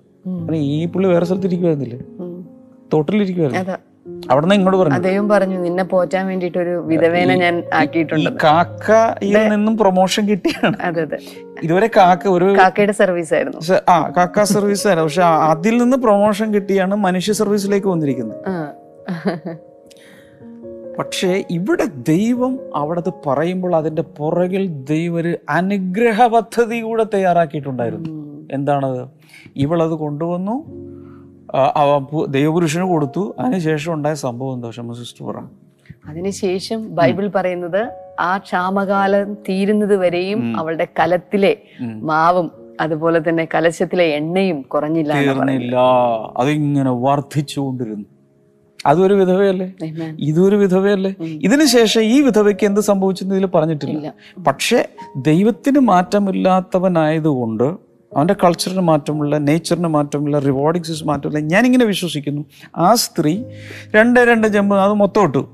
ഈ പുള്ളി വേറെ സ്ഥലത്ത് ഇരിക്കുവായിരുന്നില്ലേ? ഉം. തോട്ടിലിരിക്കുവായിരുന്നു. അവിടെ നിന്ന് ഇങ്ങോട്ട് പറഞ്ഞു. അദ്ദേഹം പറഞ്ഞു നിന്നെ പോറ്റാൻ വേണ്ടിട്ട് ഒരു വിധവേന ഞാൻ ആക്കിയിട്ടുണ്ട്. കാക്കയിൽ നിന്നും പ്രൊമോഷൻ കിട്ടിയാണ്. അതെ അതെ. ഇതുവരെ കാക്ക ഒരു കാക്കയുടെ സർവീസ് ആയിരുന്നു ആ കാക്ക സർവീസ് ആയിരുന്നു പക്ഷെ അതിൽ നിന്ന് പ്രൊമോഷൻ കിട്ടിയാണ് മനുഷ്യ സർവീസിലേക്ക് വന്നിരിക്കുന്നത്. പക്ഷേ ഇവിടെ ദൈവം അവിടെ അത് പറയുമ്പോൾ അതിന്റെ പുറകിൽ ദൈവം ഒരു അനുഗ്രഹ പദ്ധതി കൂടെ തയ്യാറാക്കിയിട്ടുണ്ടായിരുന്നു. എന്താണത്? ഇവളത് കൊണ്ടുവന്നു ദൈവപുരുഷന് കൊടുത്തു. അതിനുശേഷം ഉണ്ടായ സംഭവം എന്താ ക്ഷമ സിസ്റ്റർ പറ. അതിനുശേഷം ബൈബിൾ പറയുന്നത് ആ ക്ഷാമകാലം തീരുന്നത് വരെയും അവളുടെ കലത്തിലെ മാവും അതുപോലെ തന്നെ കലശത്തിലെ എണ്ണയും കുറഞ്ഞില്ല അതിങ്ങനെ വർദ്ധിച്ചുകൊണ്ടിരുന്നു. അതൊരു വിധവയല്ലേ. ഇതൊരു വിധവയല്ലേ? ഇതിനുശേഷം ഈ വിധവയ്ക്ക് എന്ത് സംഭവിച്ചെന്ന് ഇതിൽ പറഞ്ഞിട്ടില്ല. പക്ഷെ ദൈവത്തിന് മാറ്റമില്ലാത്തവനായതുകൊണ്ട് അവന്റെ കൾച്ചറിന് മാറ്റമുള്ള നേച്ചറിന് മാറ്റമില്ല റിവാർഡിങ് സിസ്റ്റം മാറ്റമില്ല ഞാനിങ്ങനെ വിശ്വസിക്കുന്നു. ആ സ്ത്രീ രണ്ട് രണ്ട് ജമ്പ് അത് മൊത്തം ഇട്ടു.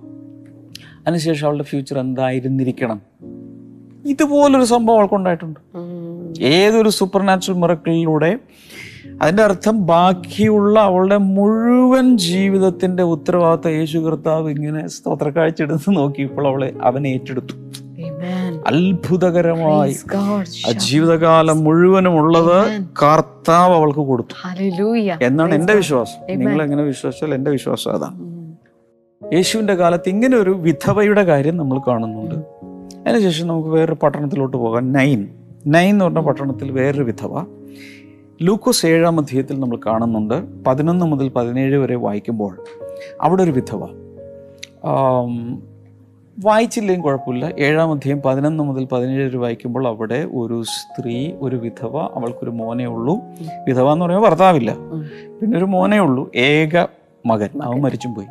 അതിനുശേഷം അവളുടെ ഫ്യൂച്ചർ എന്തായിരുന്നിരിക്കണം? ഇതുപോലൊരു സംഭവം അവൾക്കുണ്ടായിട്ടുണ്ട്. ഏതൊരു സൂപ്പർ നാച്ചുറൽ മിറക്കിളിലൂടെ അതിന്റെ അർത്ഥം ബാക്കിയുള്ള അവളുടെ മുഴുവൻ ജീവിതത്തിന്റെ ഉത്തരവാദിത്തം യേശു കർത്താവ് ഇങ്ങനെ സ്തോത്രക്കാഴ്ച എടുത്ത് നോക്കിയപ്പോൾ അവളെ അവൻ ഏറ്റെടുത്തു. അത്ഭുതകരമായി ജീവിതകാലം മുഴുവനും ഉള്ളത് കർത്താവ് അവൾക്ക് കൊടുത്തു. എന്നാണ് എന്റെ വിശ്വാസം. നിങ്ങൾ എങ്ങനെ വിശ്വസിച്ചാൽ എന്റെ വിശ്വാസം അതാണ്. യേശുവിന്റെ കാലത്ത് ഇങ്ങനെ ഒരു വിധവയുടെ കാര്യം നമ്മൾ കാണുന്നുണ്ട്. അതിനുശേഷം നമുക്ക് വേറൊരു പട്ടണത്തിലോട്ട് പോകാം. നൈൻ നൈൻ എന്ന് പറഞ്ഞ പട്ടണത്തിൽ വേറൊരു വിധവ. ലൂക്കോസ് ഏഴാം അധ്യായത്തിൽ നമ്മൾ കാണുന്നുണ്ട്. പതിനൊന്ന് മുതൽ പതിനേഴ് വരെ വായിക്കുമ്പോൾ അവിടെ ഒരു വിധവ. വായിച്ചില്ലെങ്കിൽ കുഴപ്പമില്ല. ഏഴാം അധ്യായം പതിനൊന്ന് മുതൽ പതിനേഴ് വരെ വായിക്കുമ്പോൾ അവിടെ ഒരു സ്ത്രീ ഒരു വിധവ അവൾക്കൊരു മോനേ ഉള്ളൂ. വിധവ എന്ന് പറയുമ്പോൾ ഭർത്താവില്ല. പിന്നെ ഒരു മോനേ ഉള്ളൂ. ഏക മകൻ. അവൻ മരിച്ചും പോയി.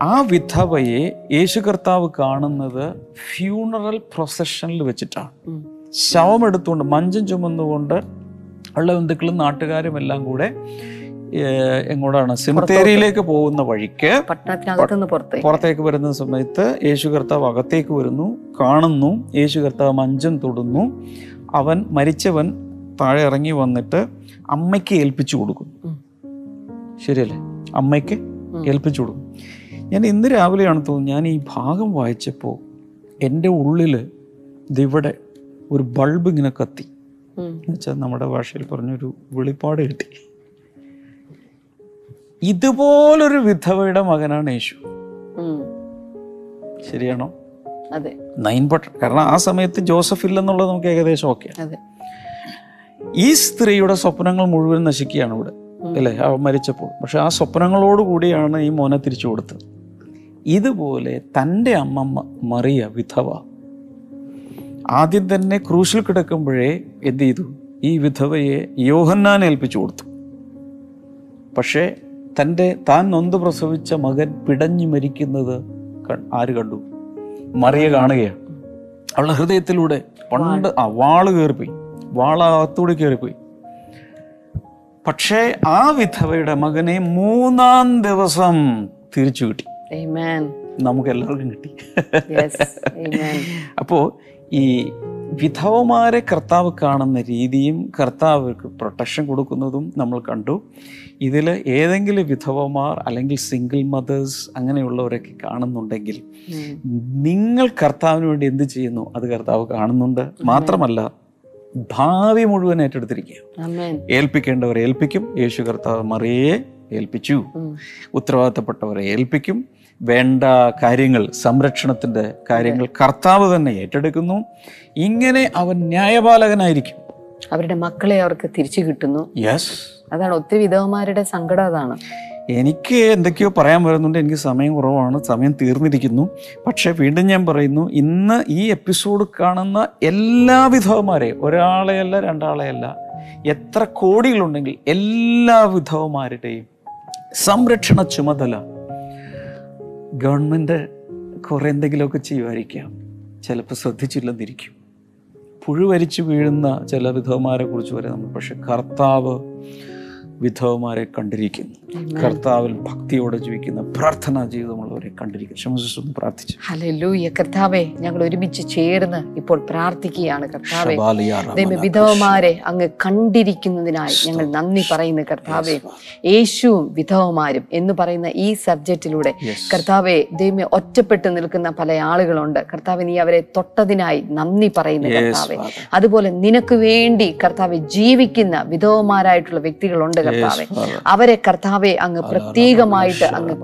ആ വിധവയെ യേശു കർത്താവ് കാണുന്നത് ഫ്യൂണറൽ പ്രൊസഷനിൽ വെച്ചിട്ടാണ്. ശവം എടുത്തുകൊണ്ട് മഞ്ചം ചുമന്നുകൊണ്ട് ഉള്ള ബന്ധുക്കളും നാട്ടുകാരും എല്ലാം കൂടെ എങ്ങോട്ടാണ്? സിമത്തേരിയിലേക്ക് പോകുന്ന വഴിക്ക് പുറത്തേക്ക്. വരുന്ന സമയത്ത് യേശു കർത്താവ് അകത്തേക്ക് വരുന്നു കാണുന്നു യേശു കർത്താവ് മഞ്ചം തൊടുന്നു അവൻ മരിച്ചവൻ താഴെ ഇറങ്ങി വന്നിട്ട് അമ്മയ്ക്ക് ഏൽപ്പിച്ചു കൊടുക്കുന്നു. ശരിയല്ലേ? അമ്മയ്ക്ക് ഏൽപ്പിച്ചു കൊടുക്കും ഞാൻ ഇന്ന് രാവിലെയാണ് തോന്നുന്നത് ഞാൻ ഈ ഭാഗം വായിച്ചപ്പോൾ എന്റെ ഉള്ളിൽ ഇതിവിടെ ഒരു ബൾബ് ഇങ്ങനെ കത്തി. എന്നുവെച്ചാൽ നമ്മുടെ ഭാഷയിൽ പറഞ്ഞൊരു വെളിപ്പാട് കിട്ടി. ഇതുപോലൊരു വിധവയുടെ മകനാണ് യേശു. ശരിയാണോ? നൈൻ ബട്ടർ കാരണം ആ സമയത്ത് ജോസഫ് ഇല്ലെന്നുള്ളത് നമുക്ക് ഏകദേശം ഓക്കെ. ഈ സ്ത്രീയുടെ സ്വപ്നങ്ങൾ മുഴുവൻ നശിക്കുകയാണ് ഇവിടെ. അല്ലേ? മരിച്ചപ്പോൾ. പക്ഷെ ആ സ്വപ്നങ്ങളോട് കൂടിയാണ് ഈ മോനെ തിരിച്ചു കൊടുത്തത്. ഇതുപോലെ തന്റെ അമ്മ മറിയ വിധവ. ആദ്യം തന്നെ ക്രൂശിൽ കിടക്കുമ്പോഴേ എന്ത് ചെയ്തു ഈ വിധവയെ യോഹന്നാൻ ഏൽപ്പിച്ചു കൊടുത്തു. പക്ഷേ തന്റെ താൻ നൊന്ത് പ്രസവിച്ച മകൻ പിടഞ്ഞു മരിക്കുന്നത് ആര് കണ്ടു? മറിയ കാണുകയാണ്. അവളുടെ ഹൃദയത്തിലൂടെ പണ്ട് ആ വാൾ കയറിപ്പോയി. വാളകത്തൂടെ കയറിപ്പോയി. പക്ഷേ ആ വിധവയുടെ മകനെ മൂന്നാം ദിവസം തിരിച്ചു കിട്ടി. നമുക്ക് എല്ലാവർക്കും കിട്ടി. [LAUGHS] അപ്പോ. അപ്പോൾ ഈ വിധവമാരെ കർത്താവ് കാണുന്ന രീതിയും കർത്താവർക്ക് പ്രൊട്ടക്ഷൻ കൊടുക്കുന്നതും നമ്മൾ കണ്ടു. ഇതിൽ ഏതെങ്കിലും വിധവമാർ അല്ലെങ്കിൽ സിംഗിൾ മദേഴ്സ് അങ്ങനെയുള്ളവരൊക്കെ കാണുന്നുണ്ടെങ്കിൽ നിങ്ങൾ കർത്താവിന് വേണ്ടി എന്ത് ചെയ്യുന്നു? അത് കർത്താവ് കാണുന്നുണ്ട്. മാത്രമല്ല ഭാവി മുഴുവൻ ഏറ്റെടുത്തിരിക്കുക. ആമേൻ ഏൽപ്പിക്കേണ്ടവരെ ഏൽപ്പിക്കും. യേശു കർത്താവ് മറിയെ ഏൽപ്പിച്ചു. ഉത്തരവാദിത്തപ്പെട്ടവരെ ഏൽപ്പിക്കും. വേണ്ട കാര്യങ്ങൾ സംരക്ഷണത്തിന്റെ കാര്യങ്ങൾ കർത്താവ് തന്നെ ഏറ്റെടുക്കുന്നു. ഇങ്ങനെ അവൻ ന്യായപാലകനായിരിക്കും. അവരുടെ മക്കളെ അവർക്ക് തിരിച്ചു കിട്ടുന്നു. യെസ് അതാണ് ഒത്തിരി വിധവമാരുടെ സങ്കടം അതാണ്. എനിക്ക് എന്തൊക്കെയോ പറയാൻ വരുന്നുണ്ട്. എനിക്ക് സമയം കുറവാണ്. സമയം തീർന്നിരിക്കുന്നു. പക്ഷേ വീണ്ടും ഞാൻ പറയുന്നു ഇന്ന് ഈ എപ്പിസോഡ് കാണുന്ന എല്ലാ വിധവമാരെയും ഒരാളെയല്ല രണ്ടാളെയല്ല എത്ര കോടികളുണ്ടെങ്കിൽ എല്ലാ വിധവമാരുടെയും സംരക്ഷണ ചുമതല ഗവൺമെന്റ് കുറേ എന്തെങ്കിലുമൊക്കെ ചെയ്യുമായിരിക്കാം. ചിലപ്പോൾ ശ്രദ്ധിച്ചില്ലെന്നിരിക്കും. പുഴുവരിച്ചു വീഴുന്ന ചില വിധവമാരെ കുറിച്ച് വരെ നമ്മൾ പക്ഷെ കർത്താവ് വിധവമാരെ കണ്ടിരിക്കുന്നു. കർത്താവിൽ ഭക്തിയോടെ ജീവിക്കുന്ന പ്രാർത്ഥനാ ജീവിതമുള്ളവരെ കണ്ടിരിക്കുന്നു കണ്ടിരിക്കും ഒന്ന് പ്രാർത്ഥിച്ചു. കർത്താവേ കർത്താവെ ഞങ്ങൾ ഒരുമിച്ച് ചേർന്ന് ഇപ്പോൾ പ്രാർത്ഥിക്കുകയാണ്. കർത്താവെ വിധവമാരെ അങ്ങ് കണ്ടിരിക്കുന്നതിനായി ഞങ്ങൾ നന്ദി പറയുന്നു കർത്താവെ. യേശുവും വിധവമാരും എന്ന് പറയുന്ന ഈ സബ്ജക്റ്റിലൂടെ. കർത്താവെ ദൈവം ഒറ്റപ്പെട്ട് നിൽക്കുന്ന പല ആളുകളുണ്ട്. കർത്താവ് നീ അവരെ തൊട്ടതിനായി നന്ദി പറയുന്നു കർത്താവെ. അതുപോലെ നിനക്ക് വേണ്ടി കർത്താവെ ജീവിക്കുന്ന വിധവമാരായിട്ടുള്ള വ്യക്തികളുണ്ട് കർത്താവെ. അവരെ കർത്താവെ അങ്ങ് പ്രത്യേകമായിട്ട് അങ്ങ്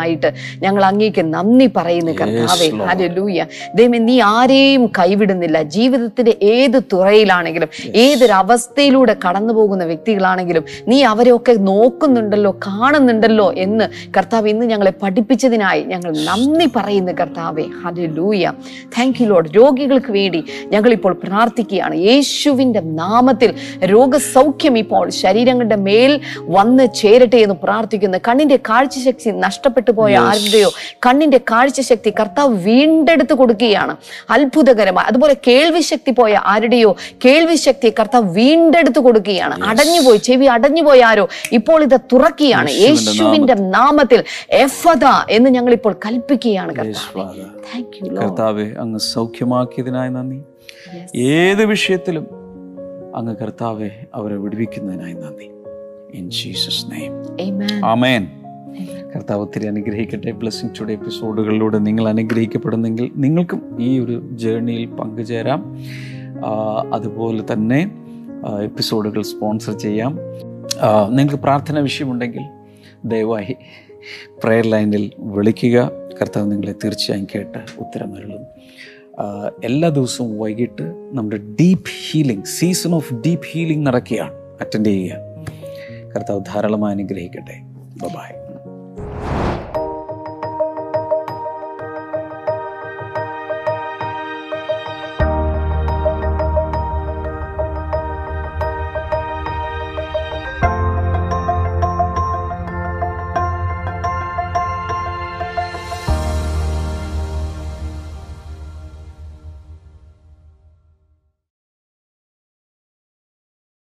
കരുതിക്കൊണ്ടിരിക്കുന്നതിനായിട്ട് ഞങ്ങൾ അങ്ങേക്ക് നന്ദി പറയുന്നു കർത്താവേ. ഹരലൂയ ദൈവമേ നീ ആരെയും കൈവിടുന്നില്ല. ജീവിതത്തിന്റെ ഏത് തുറയിലാണെങ്കിലും ഏതൊരു അവസ്ഥയിലൂടെ കടന്നു പോകുന്ന വ്യക്തികളാണെങ്കിലും നീ അവരെയൊക്കെ നോക്കുന്നുണ്ടല്ലോ കാണുന്നുണ്ടല്ലോ എന്ന് കർത്താവ് ഇന്ന് ഞങ്ങളെ പഠിപ്പിച്ചതിനായി ഞങ്ങൾ നന്ദി പറയുന്നു കർത്താവേ. ഹരലൂയ താങ്ക് യു ലോഡ് രോഗികൾക്ക് വേണ്ടി ഞങ്ങൾ ഇപ്പോൾ പ്രാർത്ഥിക്കുകയാണ്. യേശുവിന്റെ നാമത്തിൽ രോഗസൗഖ്യം ഇപ്പോൾ ശരീരങ്ങളുടെ മേൽ വന്ന് ചേരട്ടെ എന്ന് പ്രാർത്ഥിക്കുന്നു. കണ്ണിന്റെ കാഴ്ചശക്തി നഷ്ടപ്പെട്ടു പോയ ആരുടെയോ കണ്ണിന്റെ കാഴ്ചശക്തി കർത്താവ് വീണ്ടെടുത്ത് കൊടുക്കുകയാണ്. അത്ഭുതകരമായി. അതുപോലെ കേൾവി ശക്തി പോയ ആരുടെയോ കേൾവി ശക്തി കർത്താവ് വീണ്ടെടുത്ത് കൊടുക്കുകയാണ്. അടഞ്ഞുപോയി. ചെവി അടഞ്ഞുപോയ ആരോ ഇപ്പോൾ ഇത് തുറക്കുകയാണ്. യേശുവിന്റെ നാമത്തിൽ. എഫത എന്ന് ഞങ്ങൾ ഇപ്പോൾ കൽപ്പിക്കുകയാണ് കർത്താവെ. അങ്ങ് സൗഖ്യമാക്കിയതിനായി നന്ദി. ഏത് വിഷയത്തിലും അങ്ങ് കർത്താവെ അവരെ വിടുവിക്കുന്നതിനായി നന്ദി. ഇൻ ജീസസ് നെയ്മ് ആമേൻ കർത്താവ് ഒത്തിരി അനുഗ്രഹിക്കട്ടെ. ബ്ലെസ്സിങ് ടുഡേ എപ്പിസോഡുകളിലൂടെ നിങ്ങൾ അനുഗ്രഹിക്കപ്പെടുന്നെങ്കിൽ നിങ്ങൾക്കും ഈ ഒരു ജേർണിയിൽ പങ്കുചേരാം. അതുപോലെ തന്നെ എപ്പിസോഡുകൾ സ്പോൺസർ ചെയ്യാം. നിങ്ങൾക്ക് പ്രാർത്ഥന വിഷയമുണ്ടെങ്കിൽ ദയവായി പ്രെയർ ലൈനിൽ വിളിക്കുക. കർത്താവ് നിങ്ങളെ തീർച്ചയായും കേട്ട് ഉത്തരമരുളും. എല്ലാ ദിവസവും വൈകിട്ട് നമ്മുടെ deep healing season of deep healing നടക്കുകയാണ്. അറ്റൻഡ് ചെയ്യുക. കർത്താവ് ധാരാളമായി അനുഗ്രഹിക്കട്ടെ. ബൈ